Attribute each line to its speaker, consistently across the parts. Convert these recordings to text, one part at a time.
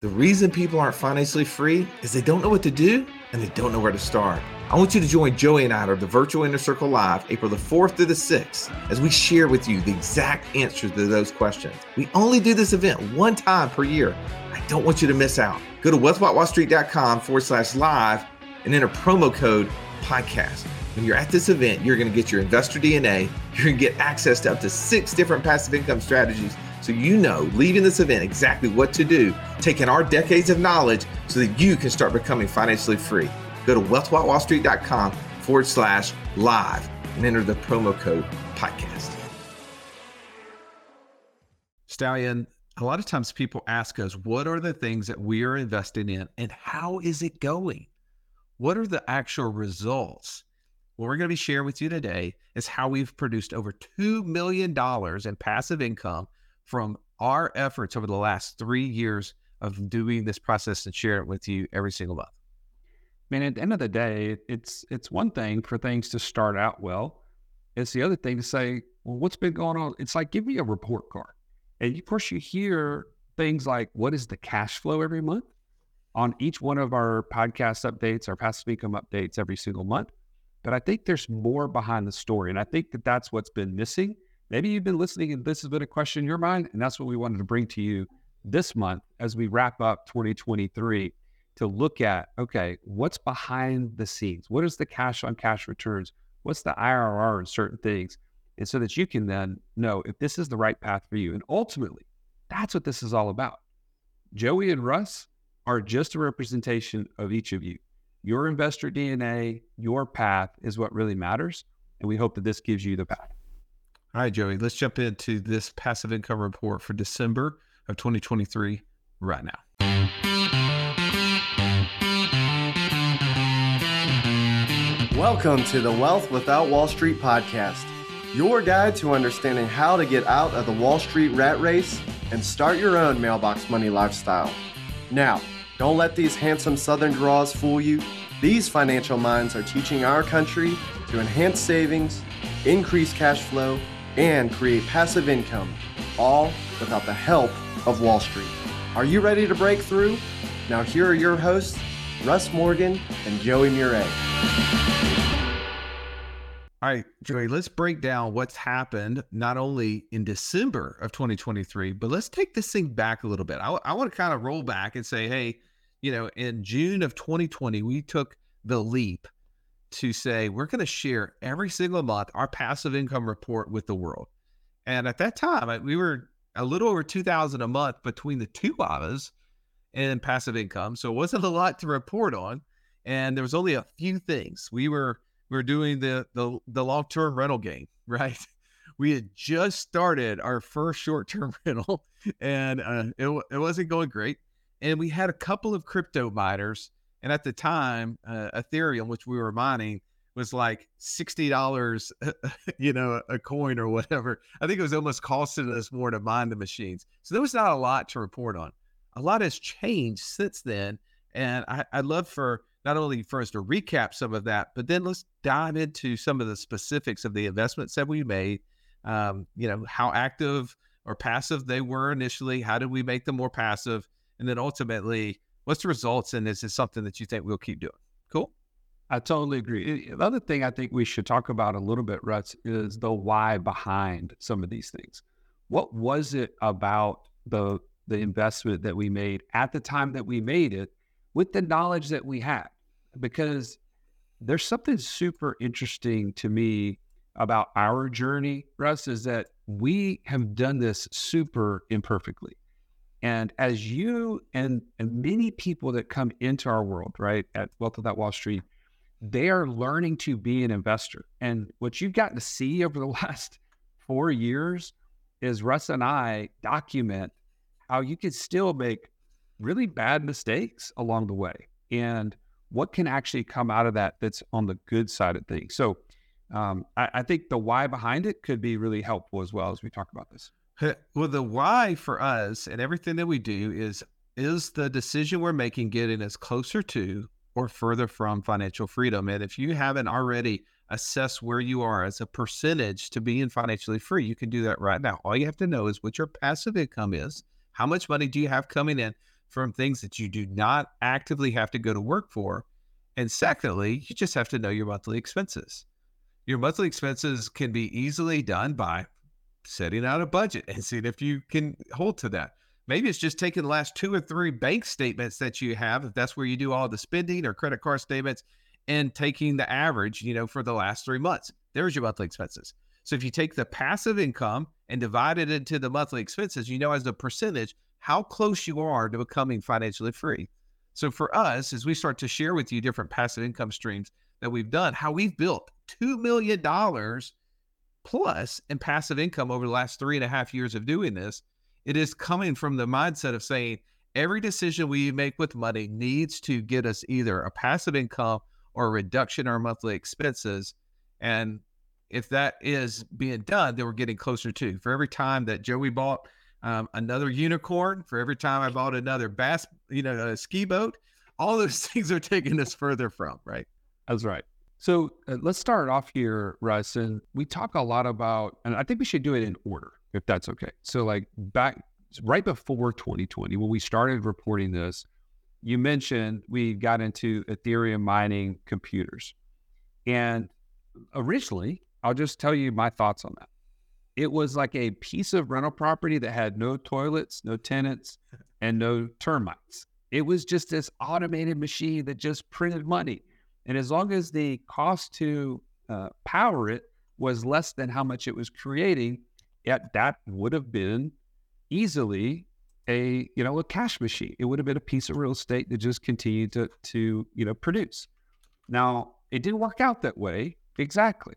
Speaker 1: The reason people aren't financially free is they don't know what to do and they don't know where to start. I want you to join Joey and I at the Virtual Inner Circle Live April the 4th through the 6th as we share with you the exact answers to those questions. We only do this event one time per year. I don't want you to miss out. Go to wealthwithoutwallstreet.com forward slash live and enter promo code podcast. When you're at this event, you're going to get your investor DNA. You're going to get access to up to six different passive income strategies so you know leaving this event exactly what to do, taking our decades of knowledge so that you can start becoming financially free. Go to wealthwithoutwallstreet.com forward slash live and enter the promo code podcast.
Speaker 2: Stallion, a lot of times people ask us, what are the things that we are investing in and how is it going? What are the actual results? What we're going to be sharing with you today is how we've produced over $2 million in passive income from our efforts over the last three years of doing this process and share it with you every single month.
Speaker 3: I mean, at the end of the day, it's it's one thing for things to start out well. It's the other thing to say, well, what's been going on? It's like give me a report card. And of course you hear things like what is the cash flow every month on each one of our podcast updates, our passive income updates every single month. But I think there's more behind the story. And I think that that's what's been missing Maybe you've been listening and this has been a question in your mind, and that's what we wanted to bring to you this month as we wrap up 2023 to look at okay, what's behind the scenes? What is the cash on cash returns? What's the IRR in certain things? And so that you can then know if this is the right path for you. And ultimately, that's what this is all about. Joey and Russ are just a representation of each of you. Your investor DNA, your path is what really matters. And we hope that this gives you the path.
Speaker 2: All right, Joey, let's jump into this passive income report for December of 2023 right now.
Speaker 4: Welcome to the Wealth Without Wall Street podcast, your guide to understanding how to get out of the Wall Street rat race and start your own mailbox money lifestyle. Now, don't let these handsome Southern draws fool you. These financial minds are teaching our country to enhance savings, increase cash flow, and create passive income, all without the help of Wall Street. Are you ready to break through? Now, here are your hosts, Russ Morgan and Joey Murray.
Speaker 2: All right, Joey, let's break down what's happened not only in December of 2023, but let's take this thing back a little bit. I, I want to kind of roll back and say, hey, you know, in June of 2020, we took the leap to say we're going to share every single month our passive income report with the world. And at that time, we were a little over 2000 a month between the two of us in passive income. So it wasn't a lot to report on. And there was only a few things. We were we were doing the the, the long-term rental game, right? We had just started our first short-term rental and uh, it, it wasn't going great. And we had a couple of crypto miners and at the time, uh, Ethereum, which we were mining, was like sixty dollars, you know, a coin or whatever. I think it was almost costing us more to mine the machines. So there was not a lot to report on. A lot has changed since then, and I, I'd love for not only for us to recap some of that, but then let's dive into some of the specifics of the investments that we made. Um, you know, how active or passive they were initially. How did we make them more passive? And then ultimately, What's the results? And is this something that you think we'll keep doing? Cool.
Speaker 3: I totally agree. The other thing I think we should talk about a little bit, Russ, is the why behind some of these things. What was it about the the investment that we made at the time that we made it with the knowledge that we had? Because there's something super interesting to me about our journey, Russ, is that we have done this super imperfectly. And as you and, and many people that come into our world, right, at Wealth Without Wall Street, they are learning to be an investor. And what you've gotten to see over the last four years is Russ and I document how you can still make really bad mistakes along the way and what can actually come out of that that's on the good side of things. So um, I, I think the why behind it could be really helpful as well as we talk about this.
Speaker 2: Well, the why for us and everything that we do is is the decision we're making getting us closer to or further from financial freedom. And if you haven't already assessed where you are as a percentage to being financially free, you can do that right now. All you have to know is what your passive income is, how much money do you have coming in from things that you do not actively have to go to work for. And secondly, you just have to know your monthly expenses. Your monthly expenses can be easily done by setting out a budget and seeing if you can hold to that. Maybe it's just taking the last two or three bank statements that you have, if that's where you do all the spending or credit card statements, and taking the average, you know, for the last three months. There's your monthly expenses. So if you take the passive income and divide it into the monthly expenses, you know as a percentage how close you are to becoming financially free. So for us, as we start to share with you different passive income streams that we've done, how we've built $2 million plus in passive income over the last three and a half years of doing this, it is coming from the mindset of saying every decision we make with money needs to get us either a passive income or a reduction in our monthly expenses. And if that is being done, then we're getting closer to. For every time that Joey bought um, another unicorn, for every time I bought another bass, you know, a ski boat, all those things are taking us further from, right?
Speaker 3: That's right. So uh, let's start off here, Russ. And we talk a lot about, and I think we should do it in order, if that's okay. So, like back right before 2020, when we started reporting this, you mentioned we got into Ethereum mining computers. And originally, I'll just tell you my thoughts on that. It was like a piece of rental property that had no toilets, no tenants, and no termites. It was just this automated machine that just printed money. And as long as the cost to uh, power it was less than how much it was creating, yet that would have been easily a you know a cash machine. It would have been a piece of real estate that just continued to to you know produce. Now it didn't work out that way exactly,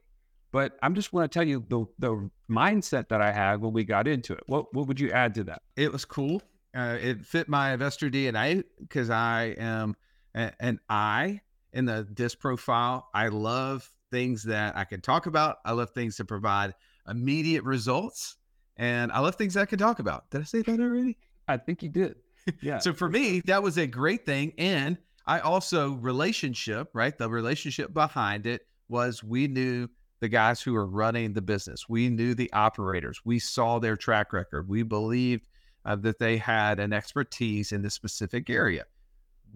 Speaker 3: but I'm just want to tell you the the mindset that I had when we got into it. What what would you add to that?
Speaker 2: It was cool. Uh, it fit my investor DNA because I am an I in the disc profile. I love things that I can talk about. I love things that provide immediate results. And I love things I can talk about. Did I say that already?
Speaker 3: I think you did.
Speaker 2: Yeah. so for me, that was a great thing. And I also, relationship, right? The relationship behind it was we knew the guys who were running the business. We knew the operators. We saw their track record. We believed uh, that they had an expertise in the specific area.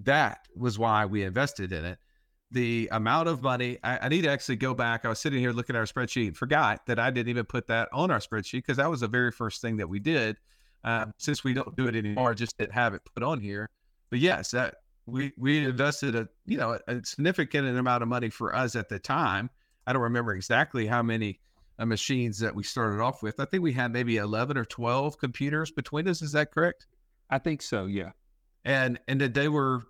Speaker 2: That was why we invested in it the amount of money I, I, need to actually go back. I was sitting here looking at our spreadsheet, forgot that I didn't even put that on our spreadsheet because that was the very first thing that we did. Um, since we don't do it anymore, just didn't have it put on here. But yes, that we we invested a you know a, significant amount of money for us at the time. I don't remember exactly how many uh, machines that we started off with. I think we had maybe eleven or twelve computers between us. Is that correct?
Speaker 3: I think so. Yeah.
Speaker 2: And and that they were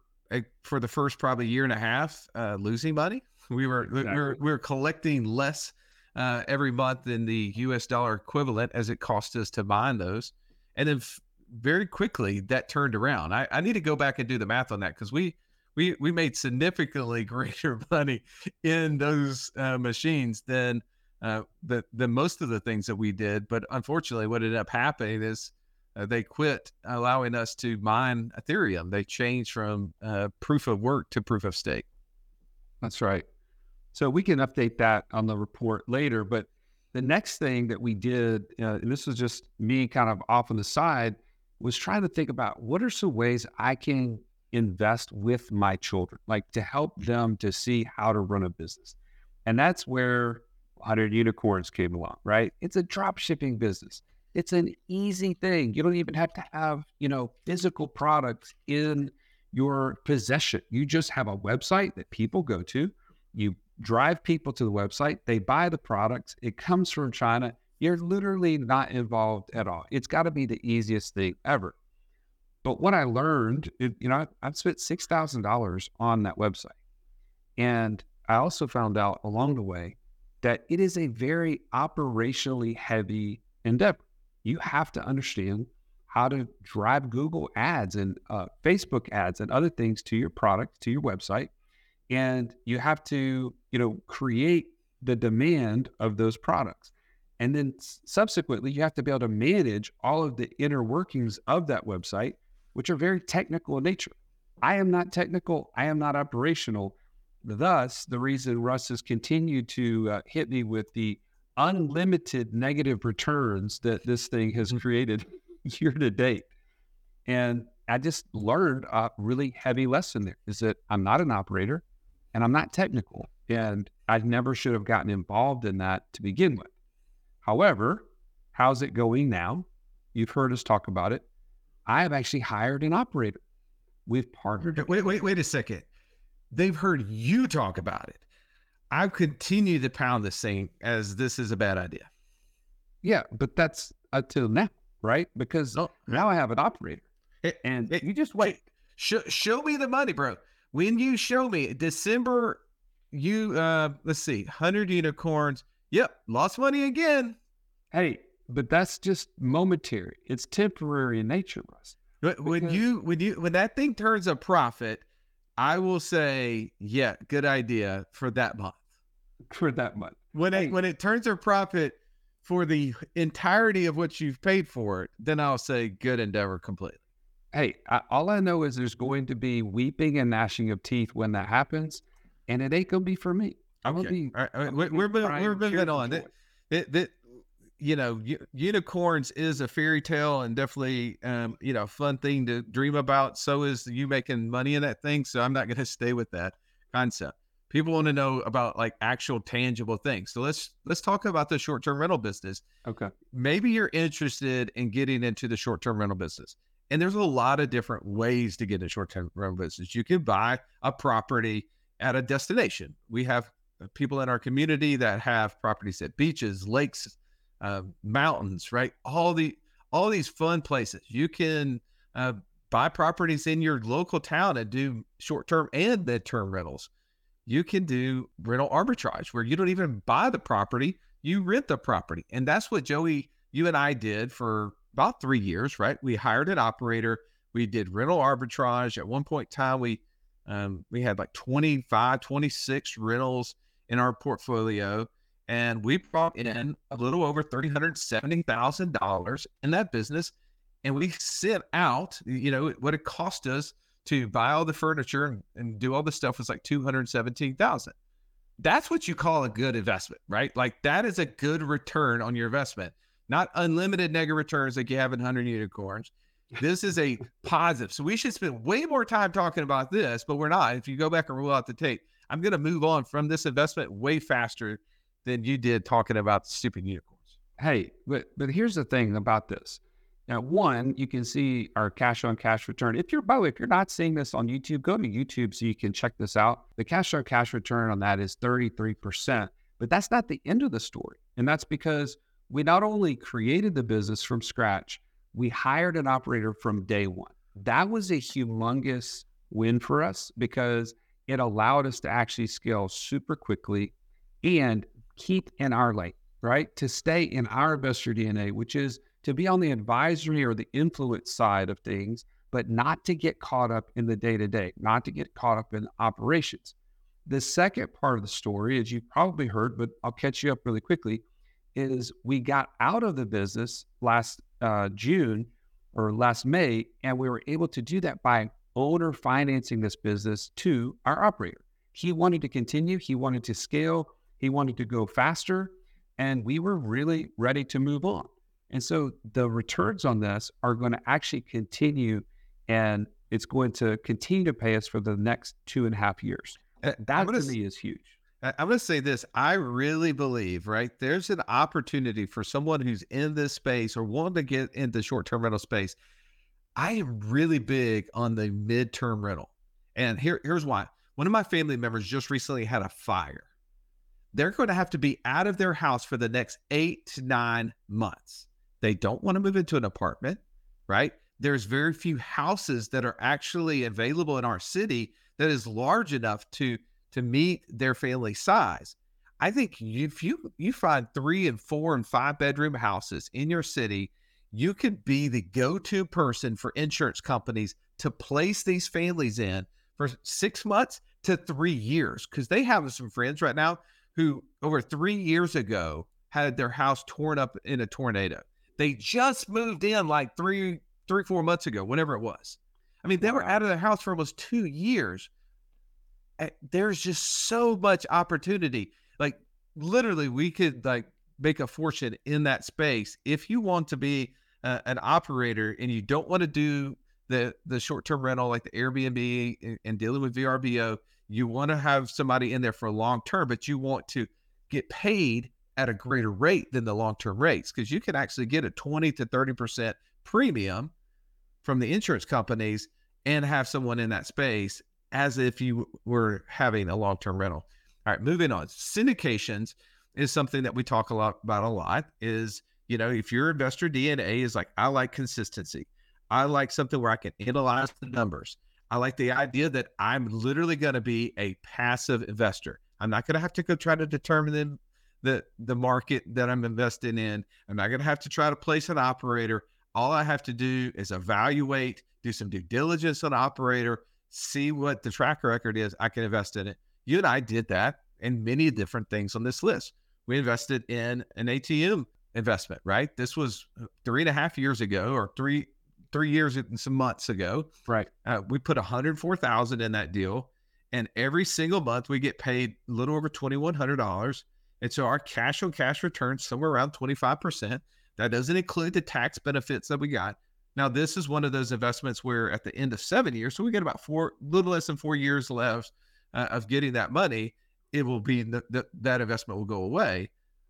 Speaker 2: for the first probably year and a half uh, losing money. We were exactly. we were we were collecting less uh, every month than the U.S. dollar equivalent as it cost us to mine those, and then f- very quickly that turned around. I, I need to go back and do the math on that because we we we made significantly greater money in those uh, machines than uh, the, than most of the things that we did. But unfortunately, what ended up happening is uh, they quit allowing us to mine Ethereum. They changed from uh, proof of work to proof of stake.
Speaker 3: That's right. So we can update that on the report later. But the next thing that we did, uh, and this was just me kind of off on the side, was trying to think about what are some ways I can invest with my children, like to help them to see how to run a business. And that's where 100 Unicorns came along, right? It's a drop shipping business. It's an easy thing. You don't even have to have, you know, physical products in your possession. You just have a website that people go to. You drive people to the website, they buy the products, it comes from China. You're literally not involved at all. It's got to be the easiest thing ever. But what I learned, you know, I've spent $6,000 on that website. And I also found out along the way that it is a very operationally heavy endeavor you have to understand how to drive Google ads and uh, Facebook ads and other things to your product, to your website. And you have to, you know, create the demand of those products. And then subsequently, you have to be able to manage all of the inner workings of that website, which are very technical in nature. I am not technical, I am not operational. Thus, the reason Russ has continued to uh, hit me with the unlimited negative returns that this thing has mm-hmm. created year to date. And I just learned a really heavy lesson there is that I'm not an operator and I'm not technical. And I never should have gotten involved in that to begin with. However, how's it going now? You've heard us talk about it. I have actually hired an operator. We've partnered.
Speaker 2: Wait, wait, wait a second. They've heard you talk about it. I've continued to pound this thing as this is a bad idea.
Speaker 3: Yeah, but that's until now, right? Because
Speaker 2: No.
Speaker 3: now I have an operator.
Speaker 2: It-
Speaker 3: And
Speaker 2: it-
Speaker 3: you just wait.
Speaker 2: Show, show me the money, bro. When you show me December, you uh let's see, hundred unicorns. Yep, lost money again.
Speaker 3: Hey, but that's just momentary. It's temporary in nature, Russ.
Speaker 2: When
Speaker 3: Because-
Speaker 2: you when you when that thing turns a profit, I will say, yeah, good idea for that month.
Speaker 3: For that month.
Speaker 2: When
Speaker 3: Hey.
Speaker 2: it when it turns a profit for the entirety of what you've paid for it, then I'll say good endeavor completely.
Speaker 3: Hey, I, all I know is there's going to be weeping and gnashing of teeth when that happens, and it ain't gonna be for me. I'm gonna be.
Speaker 2: All right, all right, we're, we're,
Speaker 3: be
Speaker 2: moving-
Speaker 3: crying
Speaker 2: we're moving on.
Speaker 3: It,
Speaker 2: that, that, you know, u- unicorns is a fairy tale and definitely, um, you know, fun thing to dream about. So is you making money in that thing. So I'm not going to stay with that concept. People want to know about like actual tangible things. So let's let's talk about the short term rental business.
Speaker 3: Okay.
Speaker 2: Maybe you're interested in getting into the short term rental business. And there's a lot of different ways to get into short term rental business. You can buy a property at a destination. We have uh, people in our community that have properties at beaches, lakes, uh, mountains, right? All the all these fun places. You can uh, buy properties in your local town and do short term and mid term rentals. You can do rental arbitrage where you don't even buy the property, you rent the property, and that's what Joey, you and I did for about three years, right? We hired an operator. We did rental arbitrage. At one point in time, we um, we had like 25, 26 rentals in our portfolio, and we brought in a little over $370,000 in that business. And we sent out, you know, what it cost us to buy all the furniture and, and do all the stuff was like 217,000. That's what you call a good investment, right? Like that is a good return on your investment, not unlimited negative returns like you have in 100 unicorns. This is a positive. So we should spend way more time talking about this, but we're not. If you go back and roll out the tape, I'm going to move on from this investment way faster than you did talking about stupid unicorns.
Speaker 3: Hey, but but here's the thing about this. Now, one, you can see our cash on cash return. If you're, by the way, if you're not seeing this on YouTube, go to YouTube so you can check this out. The cash on cash return on that is 33%. But that's not the end of the story. And that's because we not only created the business from scratch, we hired an operator from day one. That was a humongous win for us because it allowed us to actually scale super quickly and keep in our lane, right? To stay in our investor DNA, which is to be on the advisory or the influence side of things, but not to get caught up in the day to day, not to get caught up in operations. The second part of the story, as you've probably heard, but I'll catch you up really quickly, is we got out of the business last uh, June or last May, and we were able to do that by owner financing this business to our operator. He wanted to continue, he wanted to scale, he wanted to go faster, and we were really ready to move on. And so the returns on this are going to actually continue and it's going to continue to pay us for the next two and a half years.
Speaker 2: Uh,
Speaker 3: That to me is huge.
Speaker 2: I'm going to say this. I really believe, right? There's an opportunity for someone who's in this space or wanting to get into short term rental space. I am really big on the midterm rental. And here, here's why. One of my family members just recently had a fire. They're going to have to be out of their house for the next eight to nine months. They don't want to move into an apartment, right? There's very few houses that are actually available in our city that is large enough to to meet their family size. I think if you you find three and four and five bedroom houses in your city, you could be the go-to person for insurance companies to place these families in for six months to three years. Because they have some friends right now who over three years ago had their house torn up in a tornado. They just moved in like three, three, four months ago, whenever it was. I mean, they were out of their house for almost two years. There's just so much opportunity. Like literally, we could like make a fortune in that space if you want to be uh, an operator and you don't want to do the the short term rental, like the Airbnb and, and dealing with VRBO, you want to have somebody in there for long term, but you want to get paid at a greater rate than the long term rates because you can actually get a 20 to 30% premium from the insurance companies and have someone in that space as if you were having a long term rental. All right, moving on. Syndications is something that we talk a lot about a lot is, you know, if your investor DNA is like, I like consistency. I like something where I can analyze the numbers. I like the idea that I'm literally going to be a passive investor. I'm not going to have to go try to determine the, the, the market that I'm investing in. I'm not going to have to try to place an operator. All I have to do is evaluate, do some due diligence on operator, see what the track record is. I can invest in it. You and I did that and many different things on this list. We invested in an ATM investment, right? This was uh, three and a half years ago or three three years and some months ago.
Speaker 3: Right.
Speaker 2: Uh, we put 104,000 in that deal and every single month we get paid a little over $2,100. And so our cash on cash returns somewhere around 25%. That doesn't include the tax benefits that we got. Now, this is one of those investments where at the end of seven years, so we get about four, little less than four years left uh, of getting that money, it will be the, the, that investment will go away.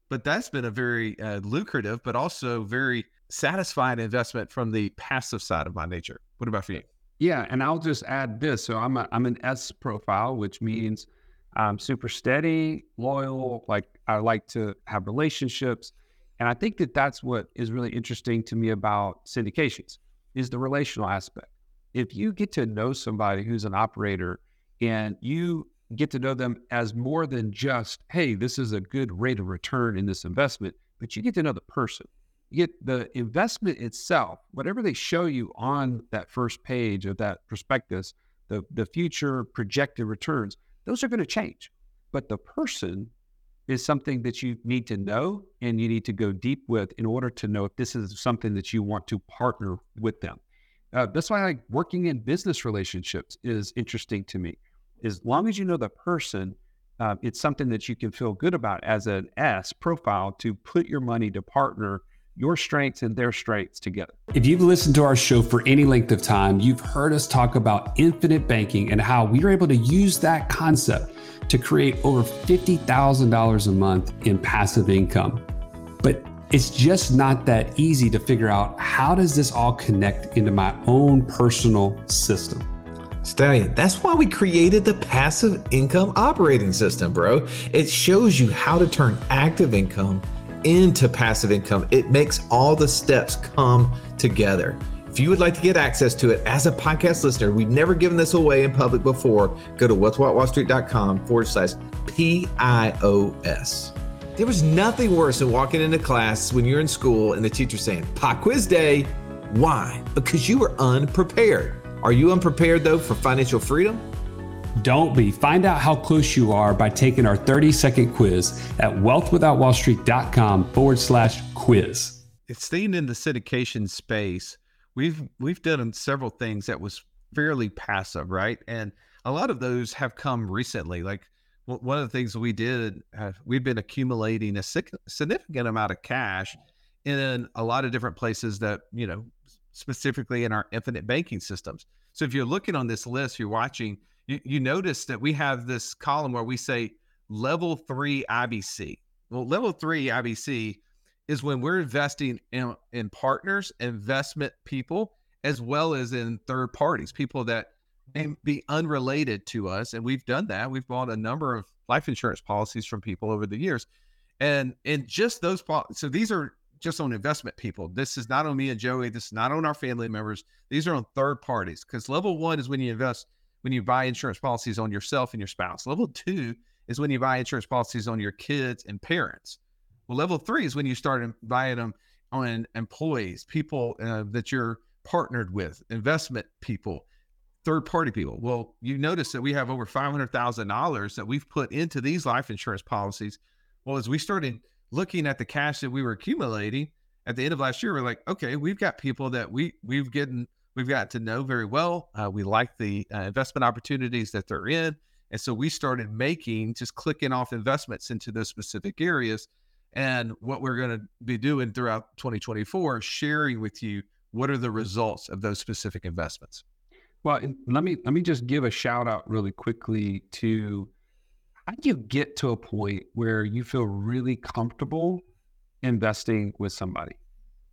Speaker 2: But that's been a very uh, lucrative, but also very satisfying investment from the passive side of my nature. What about for you?
Speaker 3: Yeah, and I'll just add this. So I'm a, I'm an S profile, which means I'm super steady, loyal. Like I like to have relationships, and I think that that's what is really interesting to me about syndications is the relational aspect. If you get to know somebody who's an operator and you get to know them as more than just, hey, this is a good rate of return in this investment, but you get to know the person you get the investment itself, whatever they show you on that first page of that prospectus, the, the future projected returns, those are going to change. But the person is something that you need to know and you need to go deep with in order to know if this is something that you want to partner with them. Uh, that's why like working in business relationships is interesting to me. As long as you know the person, uh, it's something that you can feel good about as an S profile to put your money to partner your strengths and their strengths together.
Speaker 5: If you've listened to our show for any length of time, you've heard us talk about infinite banking and how we are able to use that concept to create over $50,000 a month in passive income. But it's just not that easy to figure out how does this all connect into my own personal system.
Speaker 1: Stallion, that's why we created the passive income operating system, bro. It shows you how to turn active income into passive income. It makes all the steps come together. If you would like to get access to it as a podcast listener, we've never given this away in public before. Go to wealthwithoutwallstreet.com forward slash PIOS. There was nothing worse than walking into class when you're in school and the teacher saying, Pop quiz day. Why? Because you were unprepared. Are you unprepared though for financial freedom?
Speaker 5: Don't be. Find out how close you are by taking our 30 second quiz at wealthwithoutwallstreet.com forward slash quiz.
Speaker 2: It's staying in the syndication space. We've we've done several things that was fairly passive, right? And a lot of those have come recently. Like one of the things we did, uh, we've been accumulating a significant amount of cash in a lot of different places that you know, specifically in our infinite banking systems. So if you're looking on this list, you're watching you, you notice that we have this column where we say level three IBC. Well, level three IBC is when we're investing in, in partners, investment people, as well as in third parties, people that may be unrelated to us. And we've done that. We've bought a number of life insurance policies from people over the years. And and just those, so these are just on investment people. This is not on me and Joey. This is not on our family members. These are on third parties because level one is when you invest when you buy insurance policies on yourself and your spouse. Level two is when you buy insurance policies on your kids and parents. Well, level three is when you start buying them on employees, people uh, that you're partnered with, investment people, third party people. Well, you notice that we have over $500,000 that we've put into these life insurance policies. Well, as we started looking at the cash that we were accumulating at the end of last year, we're like, okay, we've got people that we we've gotten we've got to know very well. Uh, we like the uh, investment opportunities that they're in. And so we started making just clicking off investments into those specific areas. And what we're going to be doing throughout 2024, sharing with you what are the results of those specific investments?
Speaker 3: Well, let me let me just give a shout out really quickly to how do you get to a point where you feel really comfortable investing with somebody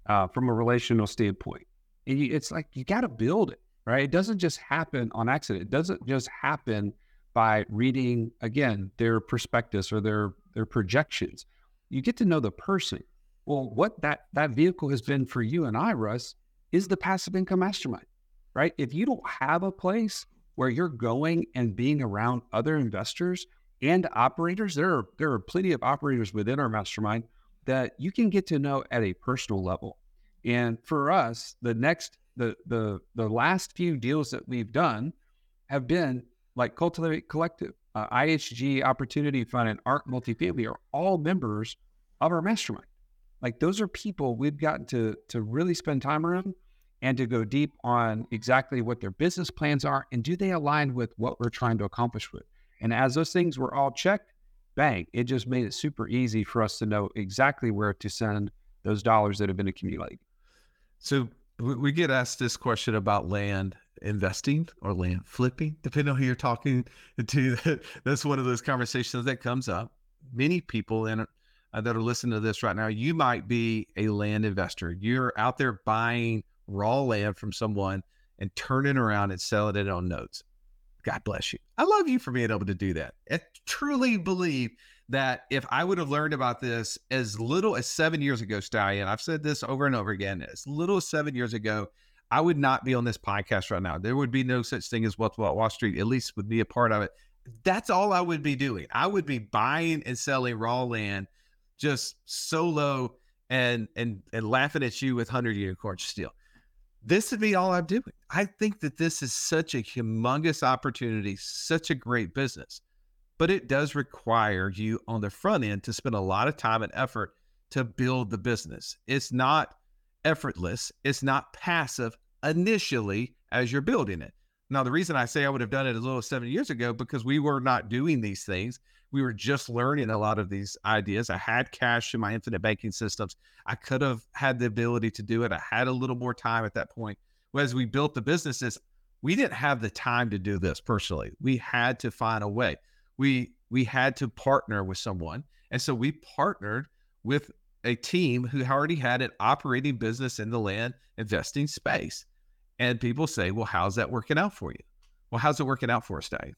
Speaker 3: uh, from a relational standpoint? And you, it's like you got to build it, right? It doesn't just happen on accident. It doesn't just happen by reading again their prospectus or their their projections. You get to know the person. Well, what that that vehicle has been for you and I, Russ, is the passive income mastermind, right? If you don't have a place where you're going and being around other investors and operators, there are there are plenty of operators within our mastermind that you can get to know at a personal level. And for us, the next the the the last few deals that we've done have been like Cultivate Collective, uh, IHG Opportunity Fund, and Arc Multifamily are all members of our mastermind. Like those are people we've gotten to to really spend time around and to go deep on exactly what their business plans are and do they align with what we're trying to accomplish with. And as those things were all checked, bang, it just made it super easy for us to know exactly where to send those dollars that have been accumulating.
Speaker 2: So we get asked this question about land investing or land flipping, depending on who you're talking to. That's one of those conversations that comes up. Many people in uh, that are listening to this right now, you might be a land investor. You're out there buying raw land from someone and turning around and selling it on notes. God bless you. I love you for being able to do that. I truly believe that if I would have learned about this as little as seven years ago, Stallion, I've said this over and over again, as little as seven years ago, I would not be on this podcast right now. There would be no such thing as Wealth Wall Street, at least would be a part of it. That's all I would be doing. I would be buying and selling raw land just solo and and and laughing at you with hundred unicorns still. This would be all I'm doing. I think that this is such a humongous opportunity, such a great business but it does require you on the front end to spend a lot of time and effort to build the business. It's not effortless, it's not passive initially as you're building it. Now, the reason I say I would have done it as little as seven years ago because we were not doing these things. We were just learning a lot of these ideas. I had cash in my infinite banking systems. I could have had the ability to do it. I had a little more time at that point. As we built the businesses, we didn't have the time to do this personally. We had to find a way we we had to partner with someone, and so we partnered with a team who already had an operating business in the land investing space. And people say, "Well, how's that working out for you?" Well, how's it working out for us, Dave?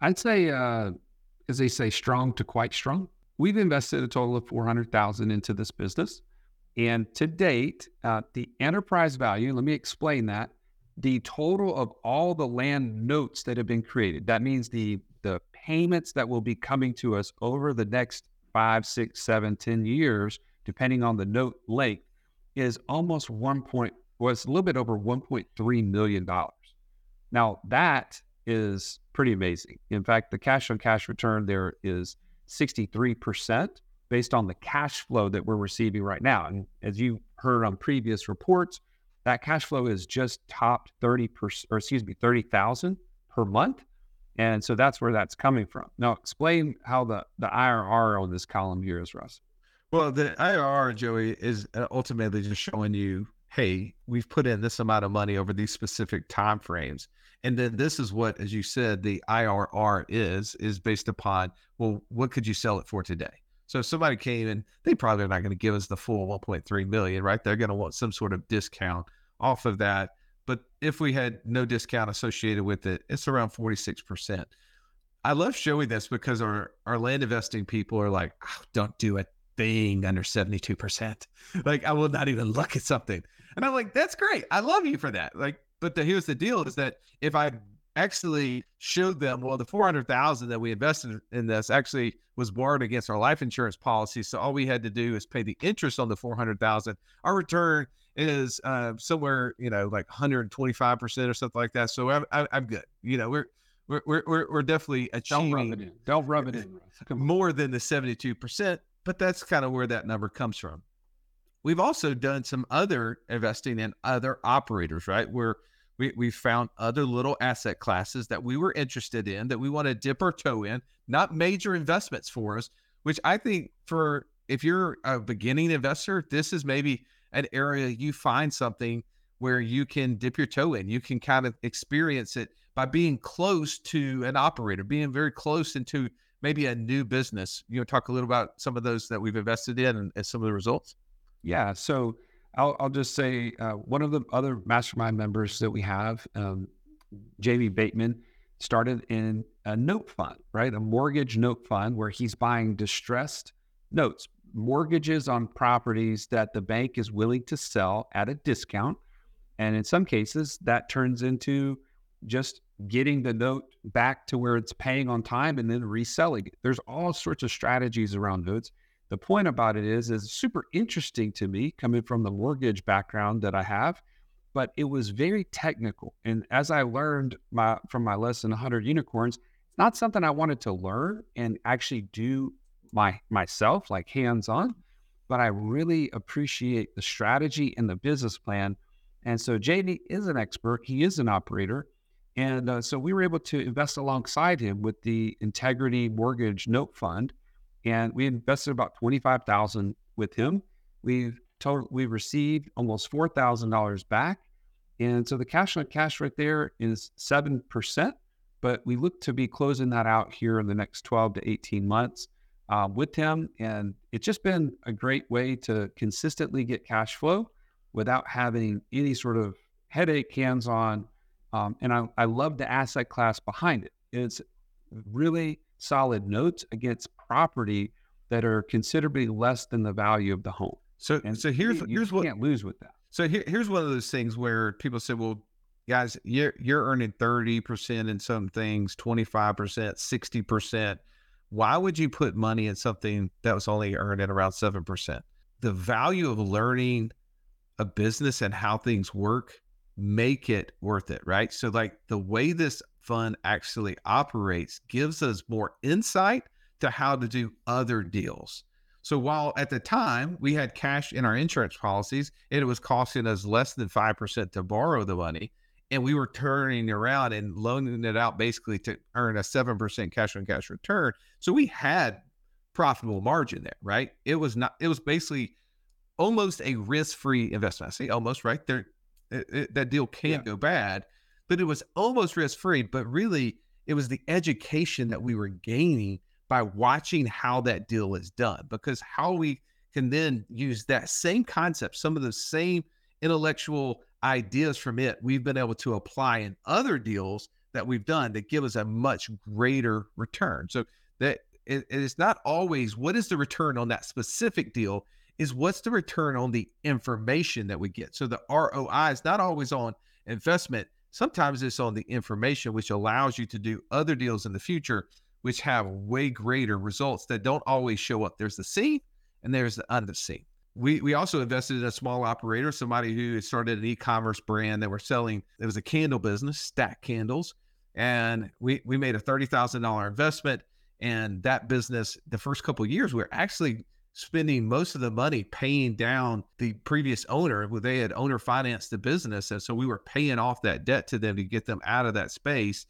Speaker 3: I'd say, uh, as they say, strong to quite strong. We've invested a total of four hundred thousand into this business, and to date, uh, the enterprise value. Let me explain that. The total of all the land notes that have been created. That means the the payments that will be coming to us over the next five, six, seven, ten years, depending on the note length, is almost one point was a little bit over 1.3 million dollars. Now that is pretty amazing. In fact, the cash on cash return there is 63% based on the cash flow that we're receiving right now. And as you heard on previous reports, that cash flow is just topped 30 percent, or excuse me, 30,000 per month. And so that's where that's coming from. Now, explain how the, the IRR on this column here is, Russ.
Speaker 2: Well, the IRR, Joey, is ultimately just showing you, hey, we've put in this amount of money over these specific time frames. And then this is what, as you said, the IRR is, is based upon, well, what could you sell it for today? So if somebody came in, they probably are not going to give us the full 1.3 million, right? They're going to want some sort of discount off of that. But if we had no discount associated with it, it's around 46%. I love showing this because our, our land investing people are like, oh, don't do a thing under 72%. Like, I will not even look at something. And I'm like, that's great. I love you for that. Like, but the, here's the deal is that if I actually showed them, well, the 400,000 that we invested in this actually was borrowed against our life insurance policy. So all we had to do is pay the interest on the 400,000. Our return is uh, somewhere, you know, like 125% or something like that. So I'm, I'm good. You know, we're, we're, we're, we're definitely achieving.
Speaker 3: Don't rub it in. Don't rub it in.
Speaker 2: More than the 72%, but that's kind of where that number comes from. We've also done some other investing in other operators, right? Where we, we found other little asset classes that we were interested in that we want to dip our toe in, not major investments for us, which I think for if you're a beginning investor, this is maybe an area you find something where you can dip your toe in. You can kind of experience it by being close to an operator, being very close into maybe a new business. You know, talk a little about some of those that we've invested in and, and some of the results.
Speaker 3: Yeah. So I'll, I'll just say uh, one of the other mastermind members that we have, um, Jamie Bateman, started in a note fund, right? A mortgage note fund where he's buying distressed notes, mortgages on properties that the bank is willing to sell at a discount. And in some cases, that turns into just getting the note back to where it's paying on time and then reselling it. There's all sorts of strategies around notes. The point about it is, is super interesting to me coming from the mortgage background that I have, but it was very technical. And as I learned my from my lesson 100 unicorns, it's not something I wanted to learn and actually do my myself like hands on, but I really appreciate the strategy and the business plan. And so JD is an expert, he is an operator, and uh, so we were able to invest alongside him with the Integrity Mortgage Note Fund, and we invested about twenty five thousand with him. We've total we received almost four thousand dollars back, and so the cash on cash right there is seven percent. But we look to be closing that out here in the next twelve to eighteen months uh, with him, and it's just been a great way to consistently get cash flow without having any sort of headache, hands on um, and I, I love the asset class behind it. It's really solid notes against property that are considerably less than the value of the home.
Speaker 2: So, and so here's
Speaker 3: you,
Speaker 2: here's
Speaker 3: you
Speaker 2: what
Speaker 3: can't lose with that.
Speaker 2: So here, here's one of those things where people say, "Well, guys, you're you're earning thirty percent in some things, twenty five percent, sixty percent. Why would you put money in something that was only earning around seven percent? The value of learning a business and how things work make it worth it, right? So, like the way this fund actually operates gives us more insight to how to do other deals. So, while at the time we had cash in our insurance policies, it was costing us less than 5% to borrow the money, and we were turning around and loaning it out basically to earn a 7% cash on cash return. So, we had profitable margin there, right? It was not, it was basically almost a risk free investment. I say almost, right? There, it, it, that deal can yeah. go bad, but it was almost risk free. But really, it was the education that we were gaining by watching how that deal is done, because how we can then use that same concept, some of the same intellectual ideas from it, we've been able to apply in other deals that we've done that give us a much greater return. So that it, it is not always what is the return on that specific deal is what's the return on the information that we get. So the ROI is not always on investment. Sometimes it's on the information, which allows you to do other deals in the future, which have way greater results that don't always show up. There's the seen and there's the unseen. We, we also invested in a small operator, somebody who started an e-commerce brand that were selling. It was a candle business, stack candles, and we we made a thirty thousand dollar investment. And that business, the first couple years, we are actually spending most of the money paying down the previous owner. Where they had owner financed the business. And so we were paying off that debt to them to get them out of that space.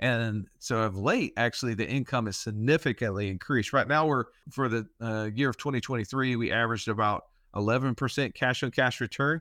Speaker 2: And so of late, actually, the income has significantly increased. Right now, we're for the uh, year of 2023, we averaged about 11% cash on cash return.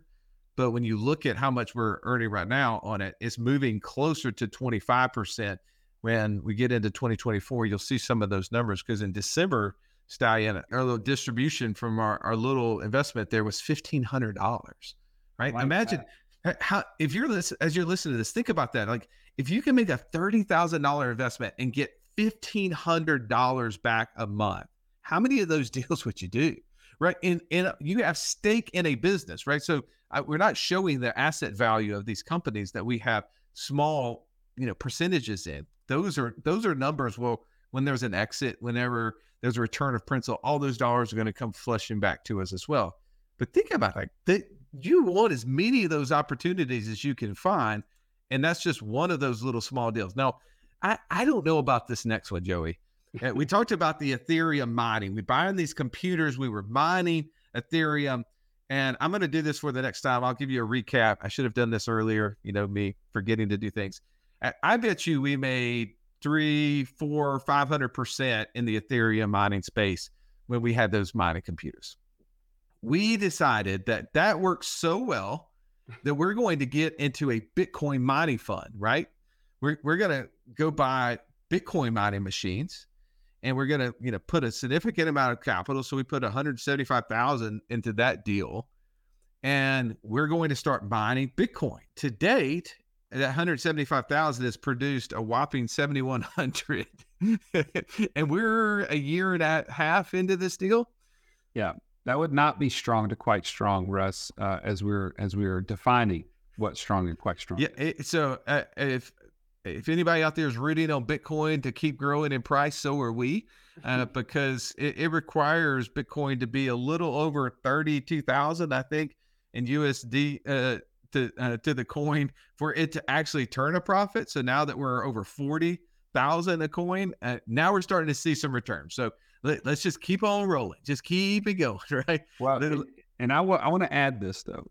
Speaker 2: But when you look at how much we're earning right now on it, it's moving closer to 25%. When we get into 2024, you'll see some of those numbers because in December, stallion our little distribution from our, our little investment there was fifteen hundred dollars right? Like imagine that. how if you're listening as you're listening to this think about that. Like if you can make a thirty thousand dollar investment and get fifteen hundred dollars back a month how many of those deals would you do right? And, and you have stake in a business right? So I, we're not showing the asset value of these companies that we have small you know percentages in. Those are those are numbers well when there's an exit whenever there's a return of principal, all those dollars are going to come flushing back to us as well. But think about it, that you want as many of those opportunities as you can find. And that's just one of those little small deals. Now, I, I don't know about this next one, Joey. Uh, we talked about the Ethereum mining. We buying these computers, we were mining Ethereum. And I'm going to do this for the next time. I'll give you a recap. I should have done this earlier, you know, me forgetting to do things. I, I bet you we made three, four, five hundred percent in the Ethereum mining space when we had those mining computers. we decided that that works so well that we're going to get into a Bitcoin mining fund, right? We're, we're going to go buy Bitcoin mining machines and we're going to, you know, put a significant amount of capital. So we put 175,000 into that deal and we're going to start mining Bitcoin. To date, that 175,000 has produced a whopping 7,100. and we're a year and a half into this deal.
Speaker 3: Yeah, that would not be strong to quite strong, Russ, uh, as we're as we're defining what strong and quite strong.
Speaker 2: Yeah. It, so uh, if if anybody out there is rooting on Bitcoin to keep growing in price, so are we, uh, because it, it, requires Bitcoin to be a little over thirty-two thousand, I think, in USD uh, to uh, to the coin for it to actually turn a profit. So now that we're over forty thousand a coin, uh, now we're starting to see some returns. So let, us just keep on rolling, just keep it going, right?
Speaker 3: Well, and, and I, w- I want to add this though,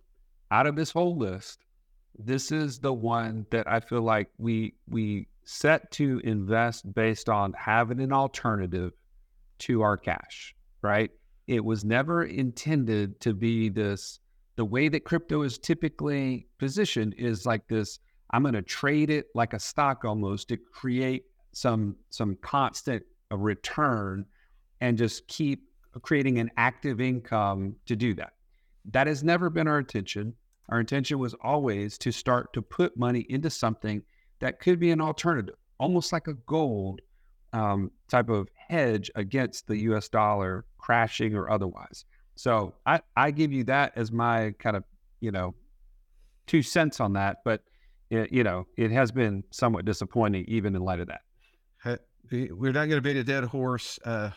Speaker 3: out of this whole list, this is the one that I feel like we we set to invest based on having an alternative to our cash, right? It was never intended to be this the way that crypto is typically positioned is like this I'm going to trade it like a stock almost to create some some constant return and just keep creating an active income to do that. That has never been our intention. Our intention was always to start to put money into something that could be an alternative, almost like a gold um, type of hedge against the US dollar crashing or otherwise. So I, I give you that as my kind of, you know, two cents on that. But, it, you know, it has been somewhat disappointing even in light of that.
Speaker 2: We're not going to beat a dead horse uh,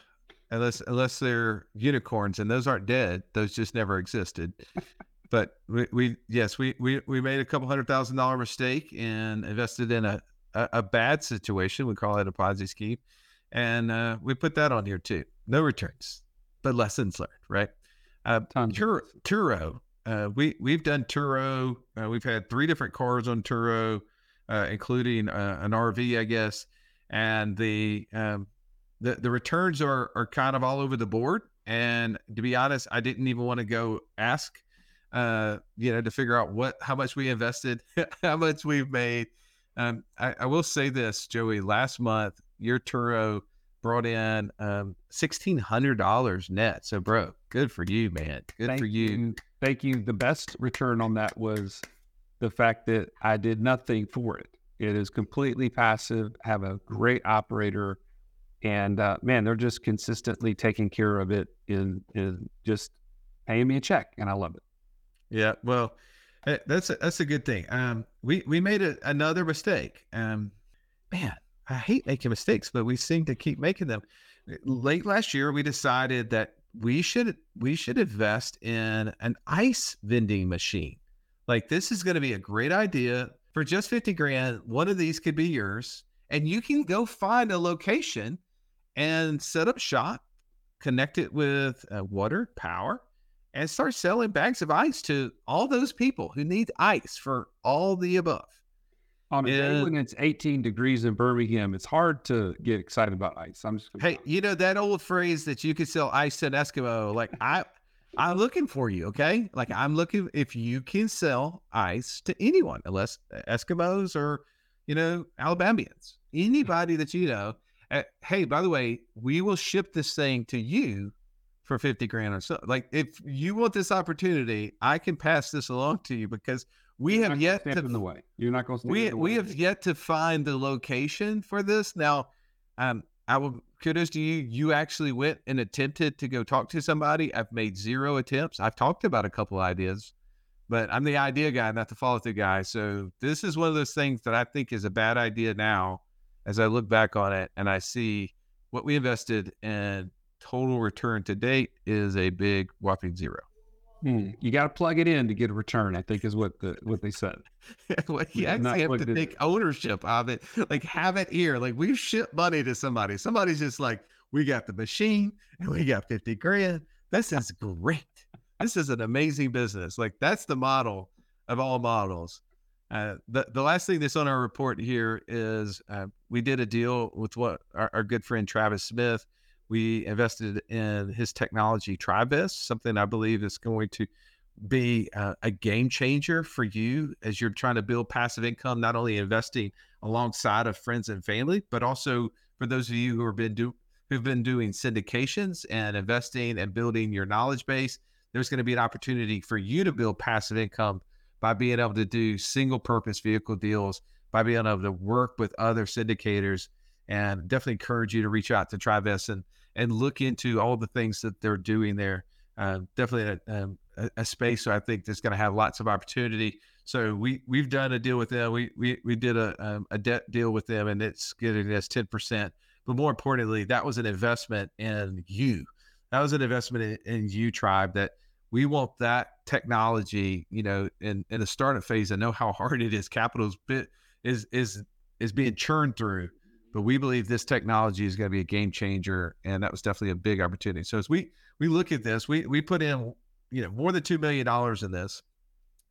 Speaker 2: unless unless they're unicorns, and those aren't dead. Those just never existed. but we, we yes we, we we made a couple hundred thousand dollar mistake and invested in a, a, a bad situation we call it a ponzi scheme and uh, we put that on here too no returns but lessons learned right uh, Turo, Turo uh, we we've done Turo uh, we've had three different cars on Turo uh, including uh, an RV I guess and the um, the the returns are are kind of all over the board and to be honest I didn't even want to go ask uh, you know, to figure out what how much we invested, how much we've made. Um, I, I, will say this, Joey. Last month, your Turo brought in um, sixteen hundred dollars net. So, bro, good for you, man. Good
Speaker 3: Thank
Speaker 2: for you.
Speaker 3: you. Thank you. The best return on that was the fact that I did nothing for it. It is completely passive. Have a great operator, and uh, man, they're just consistently taking care of it in in just paying me a check, and I love it.
Speaker 2: Yeah, well, eh, that's a, that's a good thing. Um, we we made a, another mistake. Um, man, I hate making mistakes, but we seem to keep making them. Late last year, we decided that we should we should invest in an ice vending machine. Like this is going to be a great idea for just fifty grand. One of these could be yours, and you can go find a location and set up shop, connect it with uh, water, power, and start selling bags of ice to all those people who need ice for all the above.
Speaker 3: On a day when it's 18 degrees in Birmingham, it's hard to get excited about ice. I'm just
Speaker 2: hey, you know that old phrase that you could sell ice to an Eskimo. Like I, I'm looking for you. Okay, like I'm looking if you can sell ice to anyone, unless Eskimos or you know Alabamians, anybody that you know. Uh, hey, by the way, we will ship this thing to you for 50 grand or so. Like if you want this opportunity, I can pass this along to you because we
Speaker 3: You're
Speaker 2: have yet to
Speaker 3: in the way. You're not going to
Speaker 2: we we have yet to find the location for this. Now, um, I will kudos to you. You actually went and attempted to go talk to somebody. I've made zero attempts. I've talked about a couple ideas, but I'm the idea guy, not the follow through guy. So this is one of those things that I think is a bad idea now, as I look back on it and I see what we invested and total return to date is a big whopping zero.
Speaker 3: Hmm. You got to plug it in to get a return. I think is what the what they said.
Speaker 2: well, you actually have to take ownership of it, like have it here. Like we've shipped money to somebody. Somebody's just like, we got the machine and we got fifty grand. This is great. This is an amazing business. Like that's the model of all models. Uh, the the last thing that's on our report here is uh, we did a deal with what our, our good friend Travis Smith We invested in his technology, TriVest, something I believe is going to be uh, a game changer for you as you're trying to build passive income, not only investing alongside of friends and family, but also for those of you who have been do who've been doing syndications and investing and building your knowledge base. There's going to be an opportunity for you to build passive income by being able to do single purpose vehicle deals, by being able to work with other syndicators, and definitely encourage you to reach out to TriVest and and look into all the things that they're doing there. Uh, definitely a, um, a, a, space I think that's going to have lots of opportunity. So we we've done a deal with them. We we we did a um, a debt deal with them, and it's getting us ten percent. But more importantly, that was an investment in you. That was an investment in, in you, tribe. That we want that technology. You know, in in the startup phase, I know how hard it is. Capital's bit is is is being churned through but we believe this technology is going to be a game changer and that was definitely a big opportunity. So as we we look at this we we put in you know more than two million dollars in this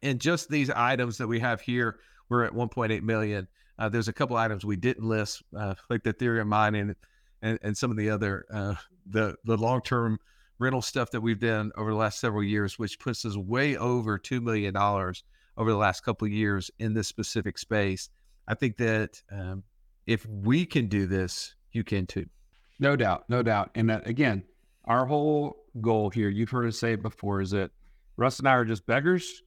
Speaker 2: and just these items that we have here we're at 1.8 million. Uh, there's a couple items we didn't list uh, like the ethereum mining and, and some of the other uh, the the long-term rental stuff that we've done over the last several years which puts us way over $2 million over the last couple years in this specific space. I think that um, if we can do this, you can too.
Speaker 3: No doubt, no doubt. And uh, again, our whole goal here, you've heard us say it before, is that Russ and I are just beggars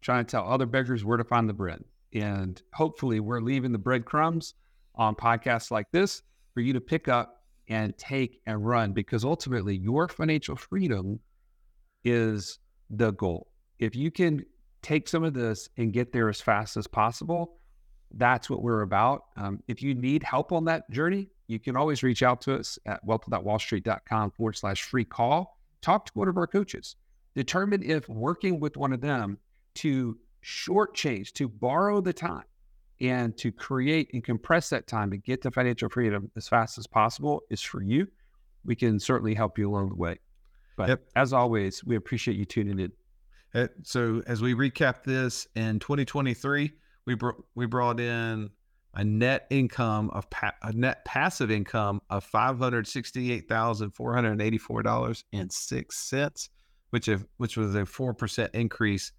Speaker 3: trying to tell other beggars where to find the bread. And hopefully, we're leaving the breadcrumbs on podcasts like this for you to pick up and take and run because ultimately, your financial freedom is the goal. If you can take some of this and get there as fast as possible, that's what we're about. Um, if you need help on that journey, you can always reach out to us at wealthwithoutwallstreet.com forward slash free call. Talk to one of our coaches. Determine if working with one of them to shortchange, to borrow the time and to create and compress that time to get to financial freedom as fast as possible is for you. We can certainly help you along the way. But yep. as always, we appreciate you tuning in.
Speaker 2: So, as we recap this in 2023, we br- we brought in a net income of pa- a net passive income of five hundred sixty eight thousand four hundred eighty four dollars and six cents, which if, which was a four percent increase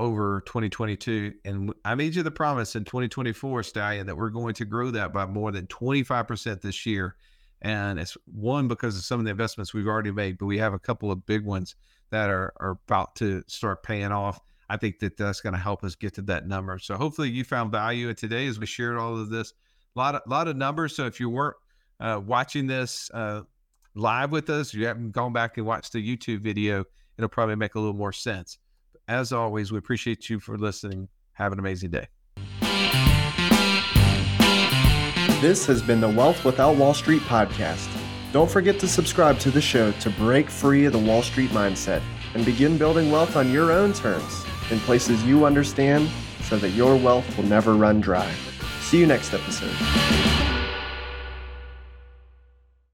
Speaker 2: over 2022. And I made you the promise in 2024, Stallion, that we're going to grow that by more than 25% this year. And it's one because of some of the investments we've already made, but we have a couple of big ones that are, are about to start paying off. I think that that's going to help us get to that number. So hopefully you found value in today as we shared all of this. A lot of lot of numbers. So if you weren't uh, watching this uh, live with us, you haven't gone back and watched the YouTube video, it'll probably make a little more sense. As always, we appreciate you for listening. Have an amazing day.
Speaker 4: This has been the Wealth Without Wall Street podcast. Don't forget to subscribe to the show to break free of the Wall Street mindset and begin building wealth on your own terms in places you understand so that your wealth will never run dry. See you next episode.